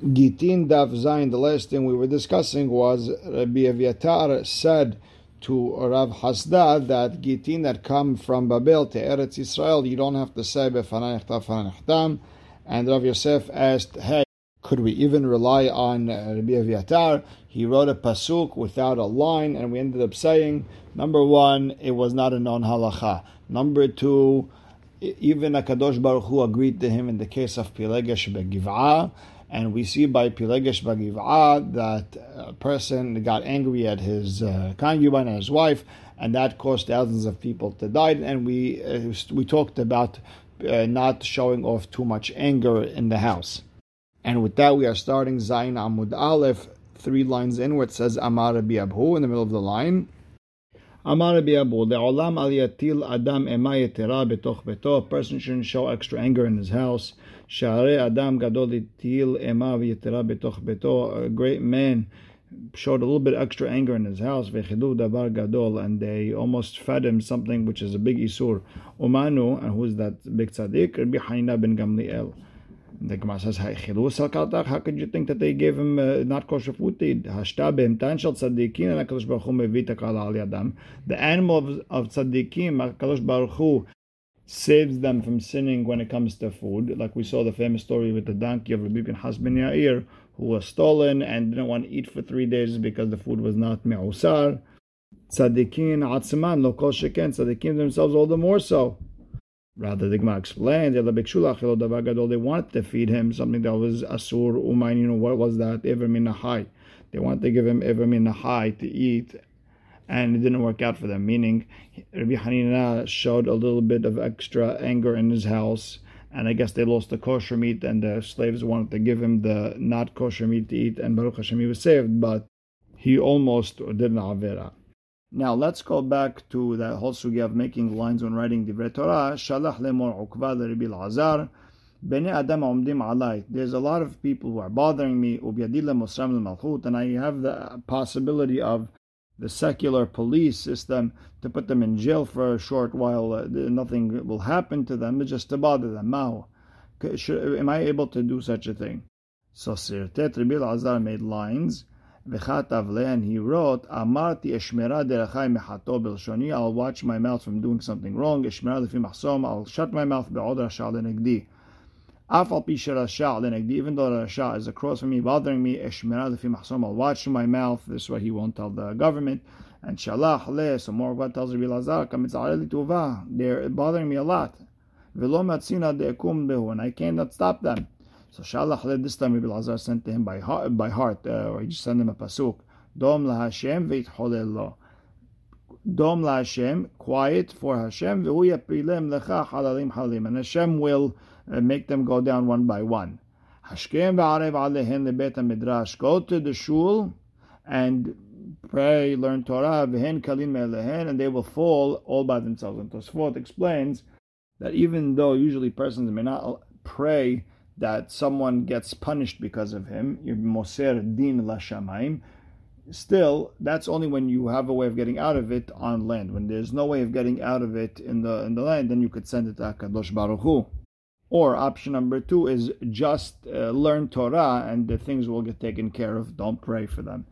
Gittin Daf Zayin, the last thing we were discussing was Rabbi Aviatar said to Rav Hasda that Gittin that come from Babel to Eretz Israel, you don't have to say Befanayachtam, and Rav Yosef asked, hey, could we even rely on Rabbi Aviatar? He wrote a pasuk without a line, and we ended up saying, number one, it was not a non halacha. Number two, even Akadosh Baruch Hu agreed to him in the case of Pilegesh Begiv'ah, and we see by Pilegesh Bagiv'ah that a person got angry at his uh, concubine and his wife, and that caused thousands of people to die. And we uh, we talked about uh, not showing off too much anger in the house. And with that, we are starting Zayin Amud Aleph, three lines in, where it says Amar Rabbi Abhu in the middle of the line. Amar Rabbi Abu, Le'olam aliyatil adam ema yetera betoch beto. A person shouldn't show extra anger in his house. Sha'are adam gadol ema yetera betoch beto. A great man showed a little bit extra anger in his house. Vechidu davar gadol, and they almost fed him something which is a big isur. Umanu, and who is that big tzaddik? Rabbi Hanina ben Gamliel. The Gemara says, How could you think that they gave him uh, not kosher food to eat? The animal of, of tzaddikim, HaKadosh Baruch Hu, saves them from sinning when it comes to food. Like we saw the famous story with the donkey of Rabbi Pinchas ben Yair, who was stolen and didn't want to eat for three days because the food was not me'usar. Tzaddikim atzman, lo kol sheken, tzaddikim themselves all the more so. Rather, the Gemara explains they wanted to feed him something that was asur umain. You know what was that? Ever minahai. They wanted to give him ever minahai to eat, and it didn't work out for them. Meaning, Rabbi Hanina showed a little bit of extra anger in his house, and I guess they lost the kosher meat, and the slaves wanted to give him the not kosher meat to eat, and Baruch Hashem he was saved, but he almost did an avera. Now let's go back to that whole of making lines when writing Divrei Torah. Shalach lemor ukva l'Rabbi Lazar. Bnei Adam omdim alay. There's a lot of people who are bothering me. Ubyadila mosram malchut, and I have the possibility of the secular police system to put them in jail for a short while. Uh, nothing will happen to them, just to bother them. Mao. Am I able to do such a thing? So Sirtet Rabbi Lazar made lines and he wrote, Amarti I'll watch my mouth from doing something wrong, I'll shut my mouth. Even though rasha is across from me, bothering me, I'll watch my mouth, this is what he won't tell the government. And shalach le, so more God tells Rabbi Lazar, they're bothering me a lot. And I cannot stop them. So Shalach this time Rabbi Lazar sent to him by heart, by heart uh, or he just sent him a pasuk. Dom la Hashem veitcholelo. Dom la Hashem, quiet for Hashem. And Hashem will uh, make them go down one by one. Hashkem v'arev alehen lebet midrash. Go to the shul and pray, learn Torah, v'hen kalim elehen, and they will fall all by themselves. And Tosfot explains that even though usually persons may not pray that someone gets punished because of him, moser din lashamayim, still that's only when you have a way of getting out of it on land. When there's no way of getting out of it in the in the land, then you could send it to Hakadosh Baruch Hu. Or option number two is just uh, learn Torah and the things will get taken care of. Don't pray for them.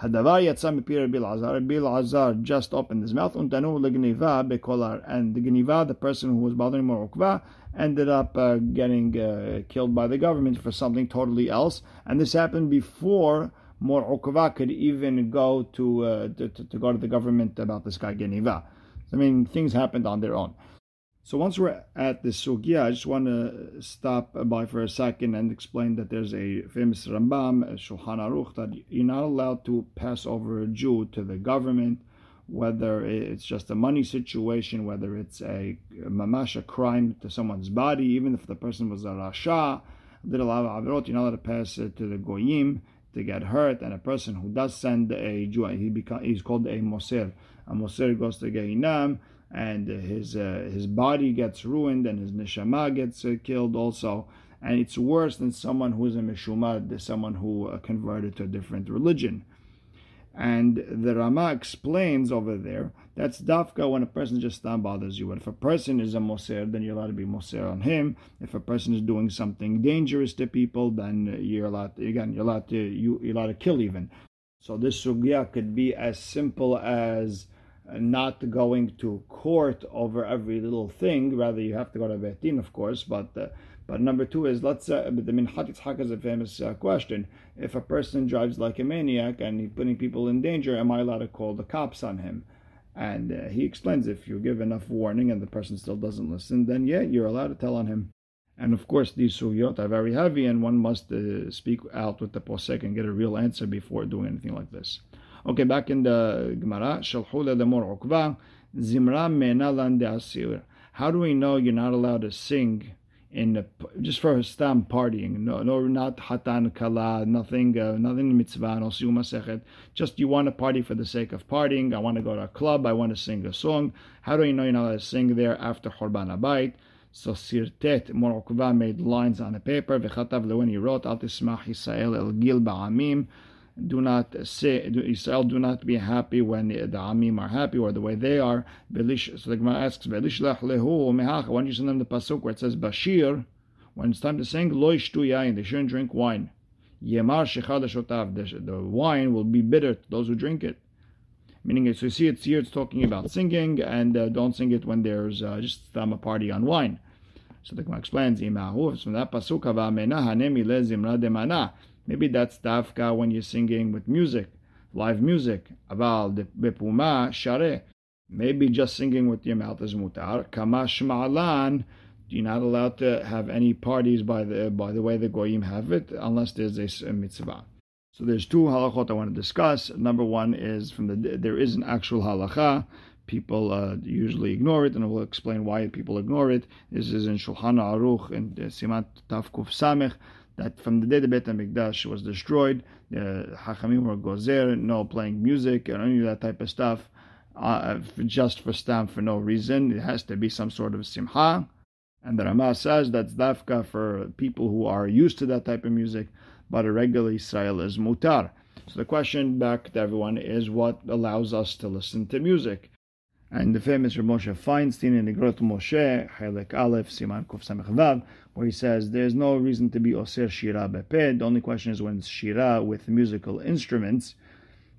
Hadavar yatsa mipir Bilazar. Bilazar just opened his mouth. Untanu legniva bekolar. And the gniva, the person who was bothering Morokva, ended up uh, getting uh, killed by the government for something totally else. And this happened before Mor Ukva could even go to, uh, to, to, go to the government about this guy Geniva. I mean, things happened on their own. So once we're at the sugya, I just want to stop by for a second and explain that there's a famous Rambam, uh, Shulchan Aruch, that you're not allowed to pass over a Jew to the government whether it's just a money situation, whether it's a, a mamash, a crime to someone's body, even if the person was a rasha, did a lot of avirot, you're not allowed to pass it to the goyim to get hurt. And a person who does send a Jew, he become, he's called a moser. A moser goes to Gehinam, and his uh, his body gets ruined, and his neshama gets uh, killed also. And it's worse than someone who's a mishumad, someone who uh, converted to a different religion. And the Rama explains over there that's dafka when a person just not bothers you. But if a person is a moser, then you're allowed to be moser on him. If a person is doing something dangerous to people, then you're allowed to, again you're allowed to you, you're allowed to kill even. So this sugya could be as simple as not going to court over every little thing. Rather, you have to go to Betin, of course. But uh, but number two is let's uh, the Minhat Yitzhak is a famous uh, question. If a person drives like a maniac and he's putting people in danger, am I allowed to call the cops on him? And uh, he explains if you give enough warning and the person still doesn't listen, then yeah, you're allowed to tell on him. And of course, these suyot are very heavy, and one must uh, speak out with the posek and get a real answer before doing anything like this. Okay, back in the Gemara, Shalchula the Ukva, Zimra Mena Asir. How do we know you're not allowed to sing in the, just for a stam partying? No, no, not hatan kala, nothing, uh, nothing mitzvah, no sechet. Just you want to party for the sake of partying. I want to go to a club. I want to sing a song. How do you know you're not allowed to sing there after Chorban Abayit? So Sirtet Mor Ukva made lines on a paper. V'chatav when he wrote, Al tismach Yisrael el gil ba'amim do not say Israel do not be happy when the, Amim are happy or the way they are. So the Gemara asks, When you send them the pasuk where it says Bashir, when it's time to sing, yain, they shouldn't drink wine. Yemar the wine will be bitter to those who drink it. Meaning, so you see it's here, it's talking about singing, and uh, don't sing it when there's uh, just a party on wine. So the Gemara explains, from that pasuk, Maybe that's dafka when you're singing with music, live music. Aval de bepuma share. Maybe just singing with your mouth is mutar. Kamash ma'alan. You're not allowed to have any parties by the by the way the goyim have it, unless there's a mitzvah. So there's two halachot I want to discuss. Number one is from the there is an actual halacha. People uh, usually ignore it, and I will explain why people ignore it. This is in Shulchan Aruch and Simat Tafkuf Samech that from the day the Beit HaMikdash was destroyed, the Hachamim were gozer, no playing music or any of that type of stuff, uh, just for stam for no reason. It has to be some sort of simcha. And the Ramah says that's dafka for people who are used to that type of music, but a regular Israel is mutar. So the question back to everyone is what allows us to listen to music? And the famous Moshe Feinstein in the Grot Moshe, Chelek Aleph, Siman Kuf Samech Vav, where he says there's no reason to be Oser Shira Beped. The only question is when it's Shira with musical instruments,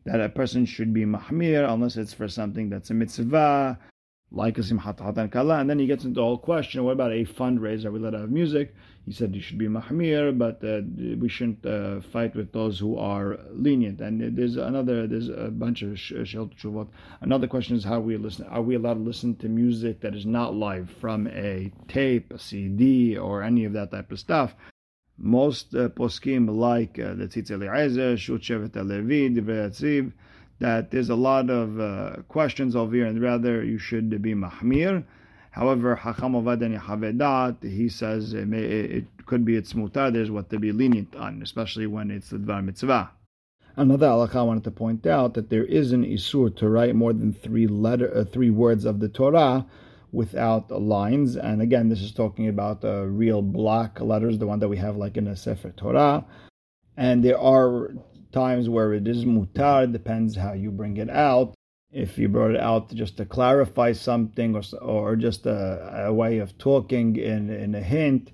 that a person should be Mahmir unless it's for something that's a mitzvah, like a Simchat Hatan Kala. And then he gets into the whole question what about a fundraiser? We let have music. He said you should be mahmir, but uh, we shouldn't uh, fight with those who are lenient. And there's another, there's a bunch of shel tshuvot. Another question is how we listen. Are we allowed to listen to music that is not live from a tape, a CD, or any of that type of stuff? Most uh, poskim like uh, the Tzitz Eliezer, Shut Shevet Levi, Divrei that there's a lot of uh, questions over here, and rather you should be mahmir. However, Hacham Ovad Havedat, he says it, may, it, could be it's mutar, there's what to be lenient on, especially when it's the Dvar Mitzvah. Another halakha I wanted to point out that there is an isur to write more than three letter, uh, three words of the Torah without lines. And again, this is talking about uh, real block letters, the one that we have like in a Sefer Torah. And there are times where it is mutar, depends how you bring it out if you brought it out just to clarify something or, or just a, a way of talking in, in a hint,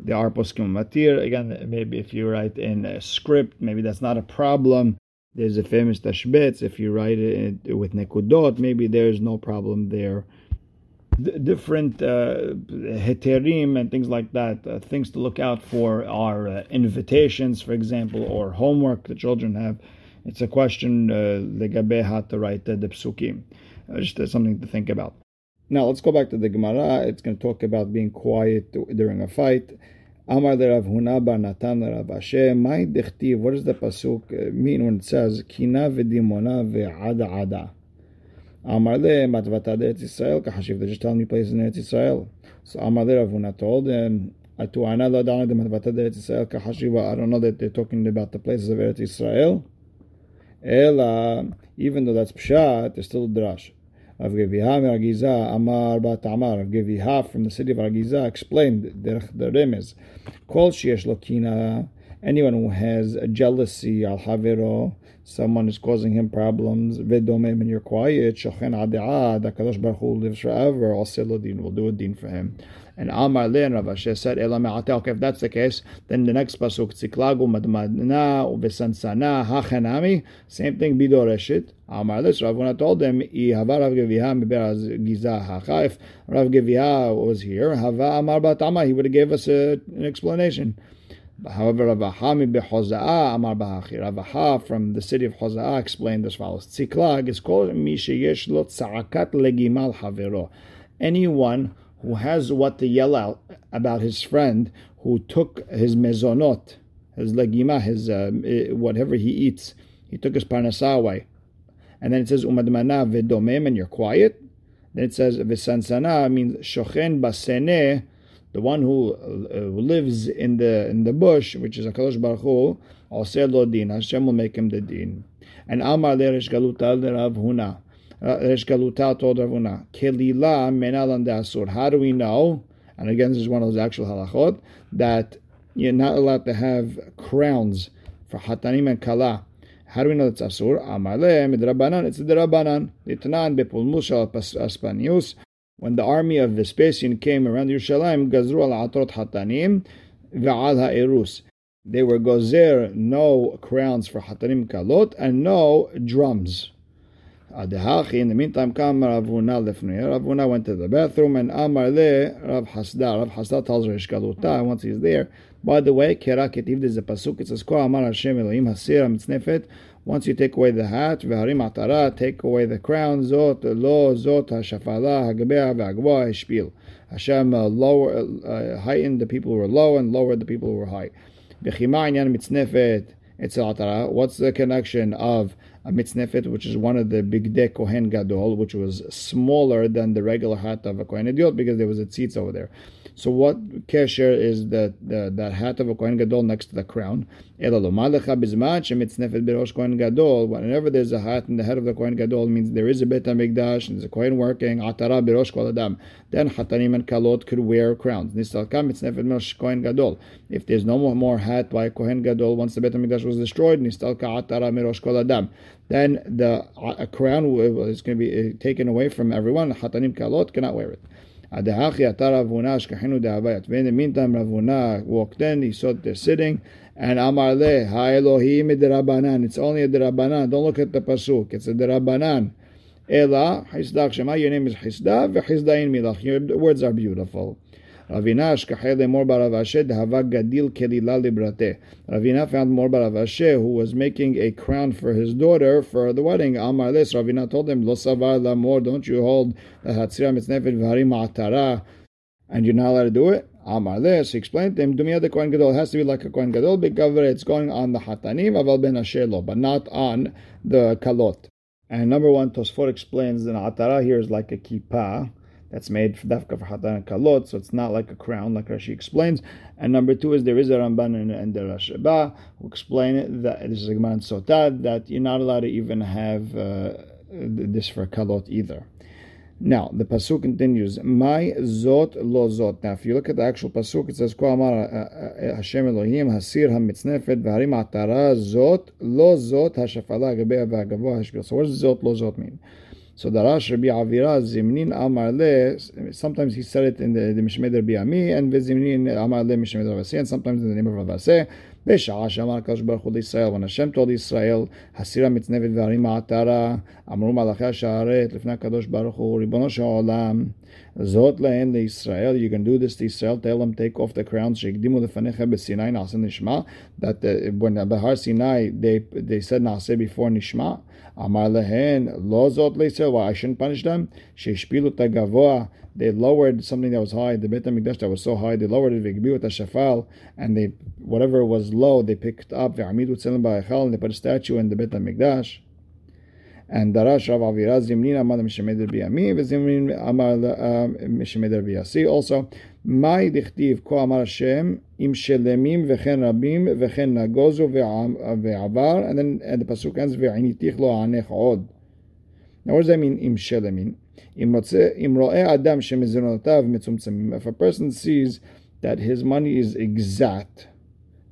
the arposkim matir. Again, maybe if you write in a script, maybe that's not a problem. There's a famous tashbetz. If you write it with nekudot, maybe there's no problem there. D- different uh, heterim and things like that, uh, things to look out for are uh, invitations, for example, or homework the children have it's a question legabe uh, how to write the psukim. Uh, just uh, something to think about. Now let's go back to the Gemara. It's going to talk about being quiet during a fight. Amar the Rav Huna bar Natan Rav Asher. My dichtiv. What does the pasuk mean when it says kina v'dimona ve'ada ada? Amar le matvata Eretz Yisrael kahashiv. They're just telling me places in Eretz Yisrael. So Amar le Rav Huna told him. I don't know that they're talking about the places of Eretz Yisrael. Ela, even though that's pshat, there's still drash. Rav Geviha Amar Bat Amar. Rav from the city of Ragiza explained derech the remez. Kol lokina, anyone who has a jealousy al haviro, someone is causing him problems, vedomem, and you're quiet, shochen adi'ad, HaKadosh Baruch Hu lives forever, also din, will do a din for him. And Amar Le and Rav Ashi said, Okay, if that's the case, then the next pasuk, Tziklagu madmadna uvesansana hachanami, same thing, bidoreshit. Amar Le, so Rav Huna told them, I hava Rav Geviha miberaz giza hacha. If Rav Geviha was here, hava Amar batama, he would have gave us a, an explanation. However, Ravaha beHoza'a Amar Bahachi. Ravaha from the city of Hoza'a explained as follows: Tziklag is called Mishayesh Lo Tzaakat Legimal Havero. Anyone who has what to yell out about his friend who took his mezonot, his legima, his uh, whatever he eats, he took his parnasa away. And then it says umadmana vedomem, and you're quiet. Then it says v'sansana means shochen basene, the one who uh, lives in the in the bush, which is a Kadosh Baruch Hu, lo din. Hashem will make him the din. And Amar le Galuta Rav Huna. Resh Galuta told Ravuna, Kelila menalan asur. How do we know? And again, this is one of those actual halachot that you're not allowed to have crowns for hatanim and kala. How do we know it's asur? Amale midrabanan. It's the drabanan. Litnan bepulmus aspanius. When the army of Vespasian came around Yerushalayim, gazru al atrot hatanim v'al ha'erus. They were gozer no crowns for hatanim kalot and no drums. Adehachi. In the meantime, come Rav Huna lefnei. Rav Huna went to the bathroom and Amar le Rav Hasda. Rav Hasda tells her Ishgaluta. Once he's there, by the way, Kera Ketiv. There's a pasuk. It says, "Ko Amar Hashem Elohim Hasir Mitznefet." Once you take away the hat, v'harim atara, take away the crown, zot lo zot hashafala hagabea v'agboa hashpil. Hashem uh, lower, uh, heightened the people who were low and lowered the people who were high. What's the connection of a mitznefet, which is one of the bigdei kohen gadol, which was smaller than the regular hat of a kohen hedyot because there was a tzitz over there. So what kesher is that the, that hat of a kohen gadol next to the crown? Whenever there's a hat in the head of the kohen gadol, means there is a bet hamikdash and there's a kohen working. Atara birosh kol adam. Then hatanim and kalot could wear crowns. Nistalkam mitznefet kohen gadol. If there's no more hat by kohen gadol once the bet hamikdash was destroyed, nistalka atara mirosh kol adam then the a crown is going to be uh, taken away from everyone. Hatanim kalot cannot wear it. In the meantime, Ravuna walked in. He saw that they're sitting, and Amar le Ha Elohim It's only a derabanan. Don't look at the pasuk. It's a derabanan. Ela Hisdak Shema. Your name is Hisda. V'Hisdain Milach. Your words are beautiful. Mor Kelila Librate. Ravina found Mor Baravashe who was making a crown for his daughter for the wedding. Amar Les Ravina told him Lo Savar Lamor, don't you hold the Hatzira Mitznefet V'Harim Atara, and you're not allowed to do it. Amar he explained to him, Dumia the Kohen Gadol has to be like a Kohen Gadol because it's going on the Hatanim Aval Ben Ashelo, but not on the Kalot. And number one, Tosfot explains that Atara here is like a kippah that's made for dafka for hatan and kalot, so it's not like a crown, like Rashi explains. And number two is there is a Ramban and, the Rashba who explain it that this is a Gemara Sotad that you're not allowed to even have uh, this for kalot either. Now the pasuk continues. My zot lo zot. Now, if you look at the actual pasuk, it says, "Ko amar uh, uh, Hashem Elohim hasir hamitznefet v'harim atara zot lo zot hashafala gabei v'agavo hashbil." So, what does zot lo zot mean? So the Rash Rabbi Avira Zimnin Amar Le, sometimes he said it in the, the Mishmed Rabbi Ami, and Zimnin Amar Le Mishmed Rabbi and sometimes in the name of Rabbi בשעה שאמר הקדוש ברוך הוא לישראל, when Hashem told Israel, הסירה מצנבת והרים העטרה, אמרו מלאכי השערת לפני הקדוש ברוך הוא, ריבונו של העולם, זאת להן לישראל, you can do this to Israel, tell them take off the crowns שהקדימו לפניך בסיני, נעשה נשמע, that uh, when בהר סיני they, they said נעשה before נשמע, אמר להן, לא זאת לישראל, why I shouldn't punish them, שהשפילו את הגבוה, they lowered something that was high, the Beit HaMikdash that was so high, they lowered it, with shafal, and they, whatever was low, they picked up, and they put a statue in the Beit HaMikdash. And Darash Rav Avira Zimnin Amar Mishemed Biyami, Zimnin Amar Mishemed Biyasi. Also, Mai Dichtiv Ko Amar Hashem Im Shelemim Vechen Rabim Vechen Nagozu Ve'avar, and then and the pasuk ends Ve'initich Lo Anech Od. Now, what does that mean? Im Shelemin. If a person sees that his money is exact,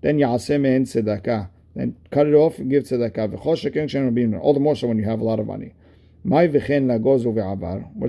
then ya'aseh me'en tzedakah. Then cut it off and give tzedakah. All the more so when you have a lot of money. What does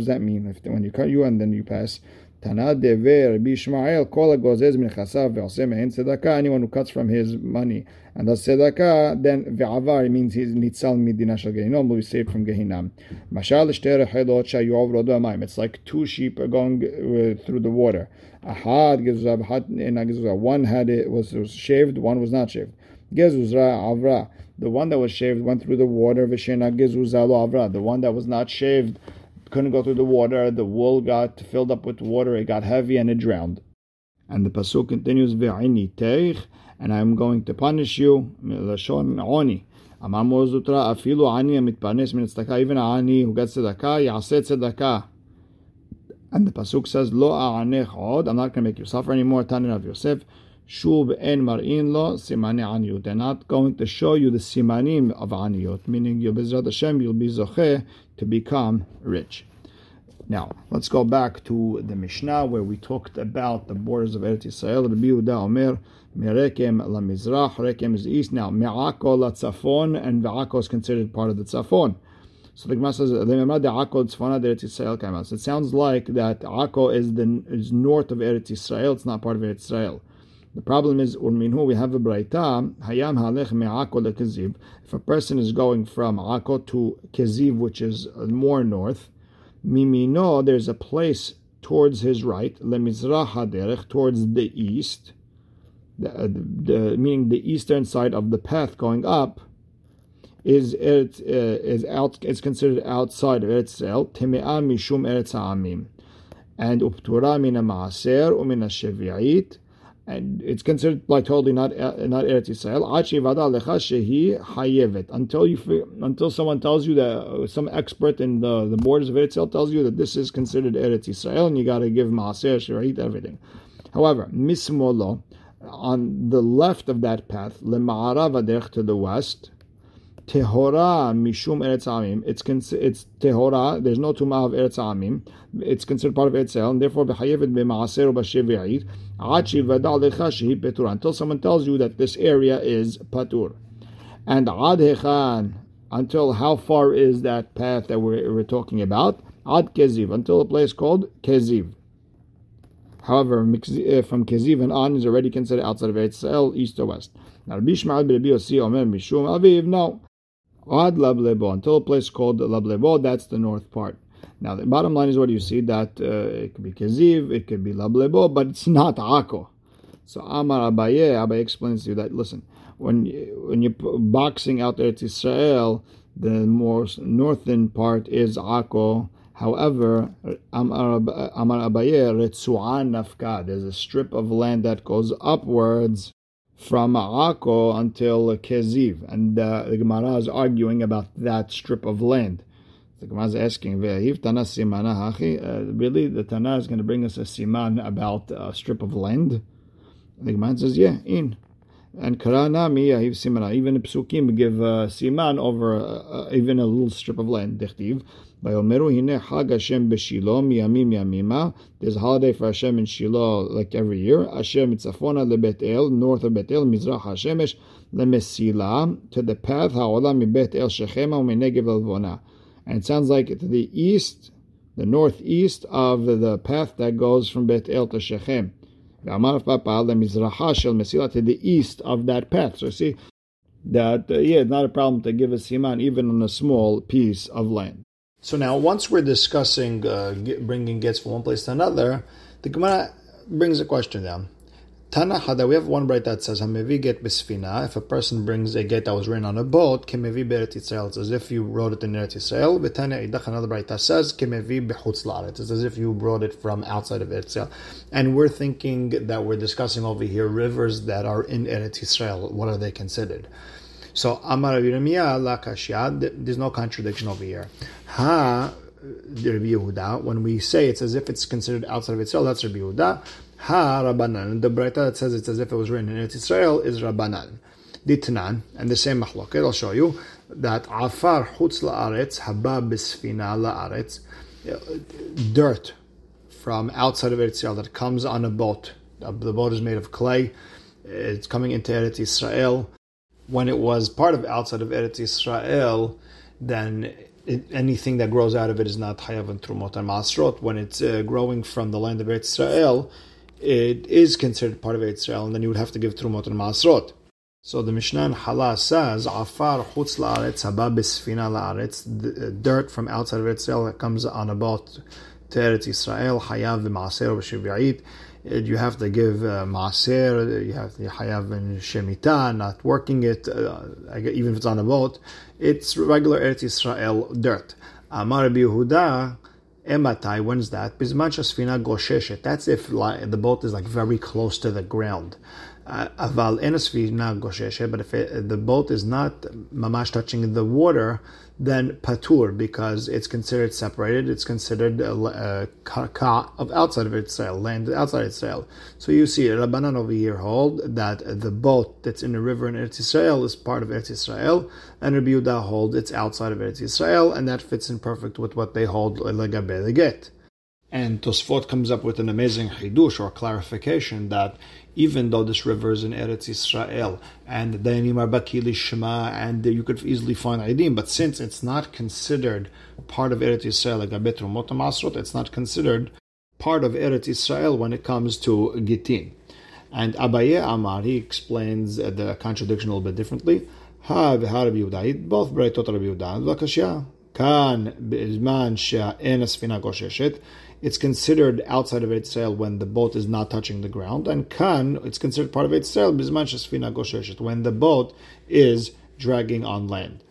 that mean? If when you cut you and then you pass, Tana dever bishmael kol agozez min chasav ve'oseh me'en tzedakah. Anyone who cuts from his money and does tzedakah, then ve'avar means he's nitzal midina shel gehinom, will be saved from gehinam. Mashal shter chelot shayov rodo. It's like two sheep are going uh, through the water. Ahad gezuzah, one had it was, was shaved, one was not shaved. Gezuzra avra. The one that was shaved went through the water. V'shena gezuzah lo avra. The one that was not shaved couldn't go through the water. The wool got filled up with water. It got heavy and it drowned. And the pasuk continues, "Ve'ini teich," and I am going to punish you. Lashon oni. Amar Mozutra, afilu ani amitpanes min tzedakah. Even ani who gets tzedakah, yaseh tzedakah. And the pasuk says, "Lo a'anech od." I'm not going to make you suffer anymore. Tanin of Yosef, shub en marin lo simani aniyut. They're not going to show you the simanim of aniyut, meaning you bezrat Hashem, you'll be zocheh to become rich. Now let's go back to the Mishnah where we talked about the borders of Eretz Yisrael. Rabbi Yehuda Omer. Merekem la Mizrach, Rekem is east. Now, Me'ako la Tzafon, and Ve'ako is considered part of the Tzafon. So the Gemara says, It sounds like that Akko is the is north of Eretz Yisrael. It's not part of Eretz Yisrael. The problem is, urminhu, we have a braita, hayam halech me'ako lekeziv. If a person is going from Akko to Keziv, which is more north, mimino, there's a place towards his right, lemizrah haderech, towards the east, the, the, meaning the eastern side of the path going up, is it uh, is out is considered outside of Eretz teme'ah mishum Eretz Ha'amim, and uptura min maaser umin shevi'it, and it's considered like totally not not Eretz Yisrael. Until you until someone tells you that uh, some expert in the, the borders of Eretz Yisrael tells you that this is considered Eretz Yisrael, and you got to give maaser shirayit everything. However, mismolo on the left of that path, lema'arav to the west. Tehora mishum eretz amim. It's it's tehora. There's no tumah of eretz amim. It's considered part of eretz and therefore b'chayevet b'maaser or b'shevi'it. Achi v'dal shehi petur. Until someone tells you that this area is patur. And ad hechan. Until how far is that path that we're, we're talking about? Ad keziv. Until a place called keziv. However, uh, from Keziv and on is already considered outside of Eretz east or west. Now, Rabbi Shmuel ben Rabbi Yossi Omer Mishum Aviv. No, Ad Lablebo, until a place called Lablebo, that's the north part. Now, the bottom line is what you see that uh, it could be Keziv, it could be Lablebo, but it's not Akko. So Amar Abaye, Abaye explains to you that, listen, when, you, when you're boxing out there to Israel, the more northern part is Akko. However, Amar Abaye, Retsuan Nafka, there's a strip of land that goes upwards from Akko until Keziv, and uh, the Gemara is arguing about that strip of land. The Gemara is asking? Uh, really, the Tana is going to bring us a Siman about a strip of land? The Gemara says, yeah, in. And Karana Mi Yahiv Simana. Even Psukim give uh, Siman over uh, uh, even a little strip of land. Dechtiv. Vayomeru hine Chag Hashem b'Shilo miyamim. There's a holiday for Hashem in Shiloh like every year. Hashem mitzafona lebet El, north of Bet El, Hashemesh lemesila to the path ha'olam mi Bet El Shechema u'minegev elvona. And it sounds like to the east, the northeast of the path that goes from Bet El to Shechem. Amar Papa lemizracha shel mesila to the east of that path. So see that uh, yeah, not a problem to give a siman even on a small piece of land. So now, once we're discussing uh, bringing gets from one place to another, the Gemara brings a question down. Tana Hada, we have one bright that says, Hamevi get bisfina. If a person brings a get that was written on a boat, Kemevi beret Yisrael. It's as if you wrote it in Eretz Yisrael. V'tana idach, another bright that says, Kemevi bechutz la'aretz. It's as if you brought it from outside of Eretz Yisrael. And we're thinking that we're discussing over here rivers that are in Eretz Yisrael. What are they considered? So Amar Yirmiyah Lakashia, there's no contradiction over here. Ha Rabbi Yehuda, when we say it's as if it's considered outside of Israel, that's Rabbi Yehuda. Ha Rabbanan, the Braita that says it's as if it was written in Eretz Israel is Rabbanan. Ditnan, and the same machloket, I'll show you, that Afar Chutz La'aretz, Haba Bisfina La'aretz, dirt from outside of Eretz Israel that comes on a boat. The boat is made of clay it's coming into Eretz Israel. When it was part of outside of Eretz Israel, then it, anything that grows out of it is not Hayav and Trumot and Masrot. When it's uh, growing from the land of Eretz Israel, it is considered part of Israel, and then you would have to give Trumot and Masrot. So the Mishnah in Hala says, Afar chutz la'aretz haba besfina la'aretz, uh, dirt from outside of Israel that comes on a boat to Eretz Israel, hayav v'maaser you have to give uh, maaser, you have to hayav and shemitah, not working it, uh, even if it's on a boat. It's regular Eretz Israel dirt. Amar Yehuda, Ematai, when's that? Bisman shasfina gosheshet. That's if the boat is like very close to the ground. Aval enosfina gosheshe, but if it, the boat is not mamash touching the water, then patur because it's considered separated. It's considered uh, uh, a, ka of outside of Israel, uh, land outside Israel. So you see, Rabbanan over here hold that the boat that's in the river in Eretz Israel is part of Eretz Israel, and Rabbi Yehuda hold it's outside of Eretz Israel, and that fits in perfect with what they hold legabe leget. And Tosfot comes up with an amazing hidush or clarification that even though this river is in Eretz Israel and Dayanim Bakili Shema and you could easily find Aidim, but since it's not considered part of Eretz Israel, like Abetru Motam it's not considered part of Eretz Israel when it comes to Gittin. And Abaye Amar, he explains the contradiction a little bit differently. Ha v'ha Rabbi both Breitot Rabbi Yehuda, Vakashya, Kan it's considered outside of Israel when the boat is not touching the ground, and kan it's considered part of Israel when the boat is dragging on land.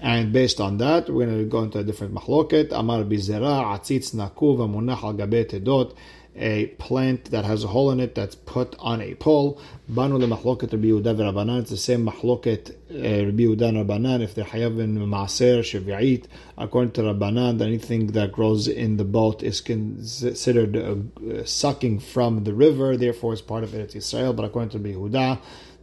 And based on that, we're going to go into a different mahloket. Amar bizera atzitz nakuv amunach al gabe tedot a plant that has a hole in it that's put on a pole. Banu le machloket Rabbi Yehuda. It's the same machloket uh, Rabbi Yehuda and Rabbanan. If they're hayavin maaser sheviyit, according to Rabbanan, anything that grows in the boat is considered uh, sucking from the river, therefore it's part of Eretz Israel. But according to Rabbi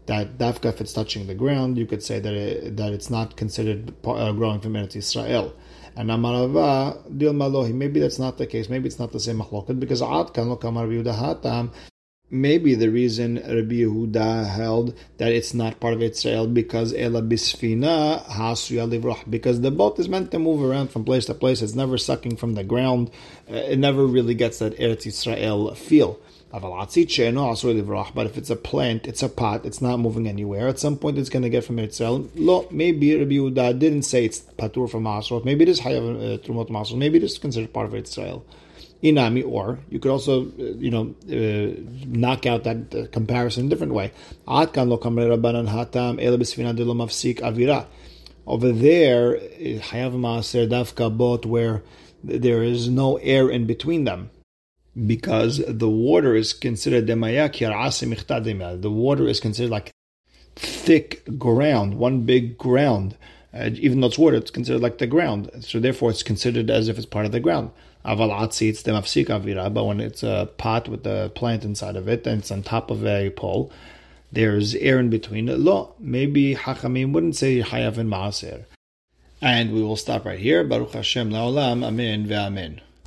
that dafka if it's touching the ground, you could say that it, that it's not considered uh, growing from Eretz Israel. And Amarava Dil Malohi. Maybe that's not the case. Maybe it's not the same machloket because Ad Kan Hatam. Maybe the reason Rabbi Yehuda held that it's not part of Israel because Ela Bisfina Hasuya Livrach because the boat is meant to move around from place to place. It's never sucking from the ground. Uh, it never really gets that Eretz Israel feel. But if it's a plant, it's a pot, it's not moving anywhere. At some point, it's going to get from itself. Lo, maybe Rabbi Yehuda didn't say it's patur from Masrot. Maybe it is hayav uh, trumot Masrot. Maybe it is considered part of Israel. Inami, or you could also, uh, you know, uh, knock out that uh, comparison a different way. Over there, hayav maaser davka bot, where there is no air in between them because the water is considered the water is considered like thick ground, one big ground. Uh, even though it's water, it's considered like the ground. So therefore, it's considered as if it's part of the ground. Avalatzi, it's the mafsik avira, but when it's a pot with a plant inside of it and it's on top of a pole, there's air in between. Lo, maybe Hachamim wouldn't say hayav and maaser. And we will stop right here. Baruch Hashem laolam, amen ve'amen.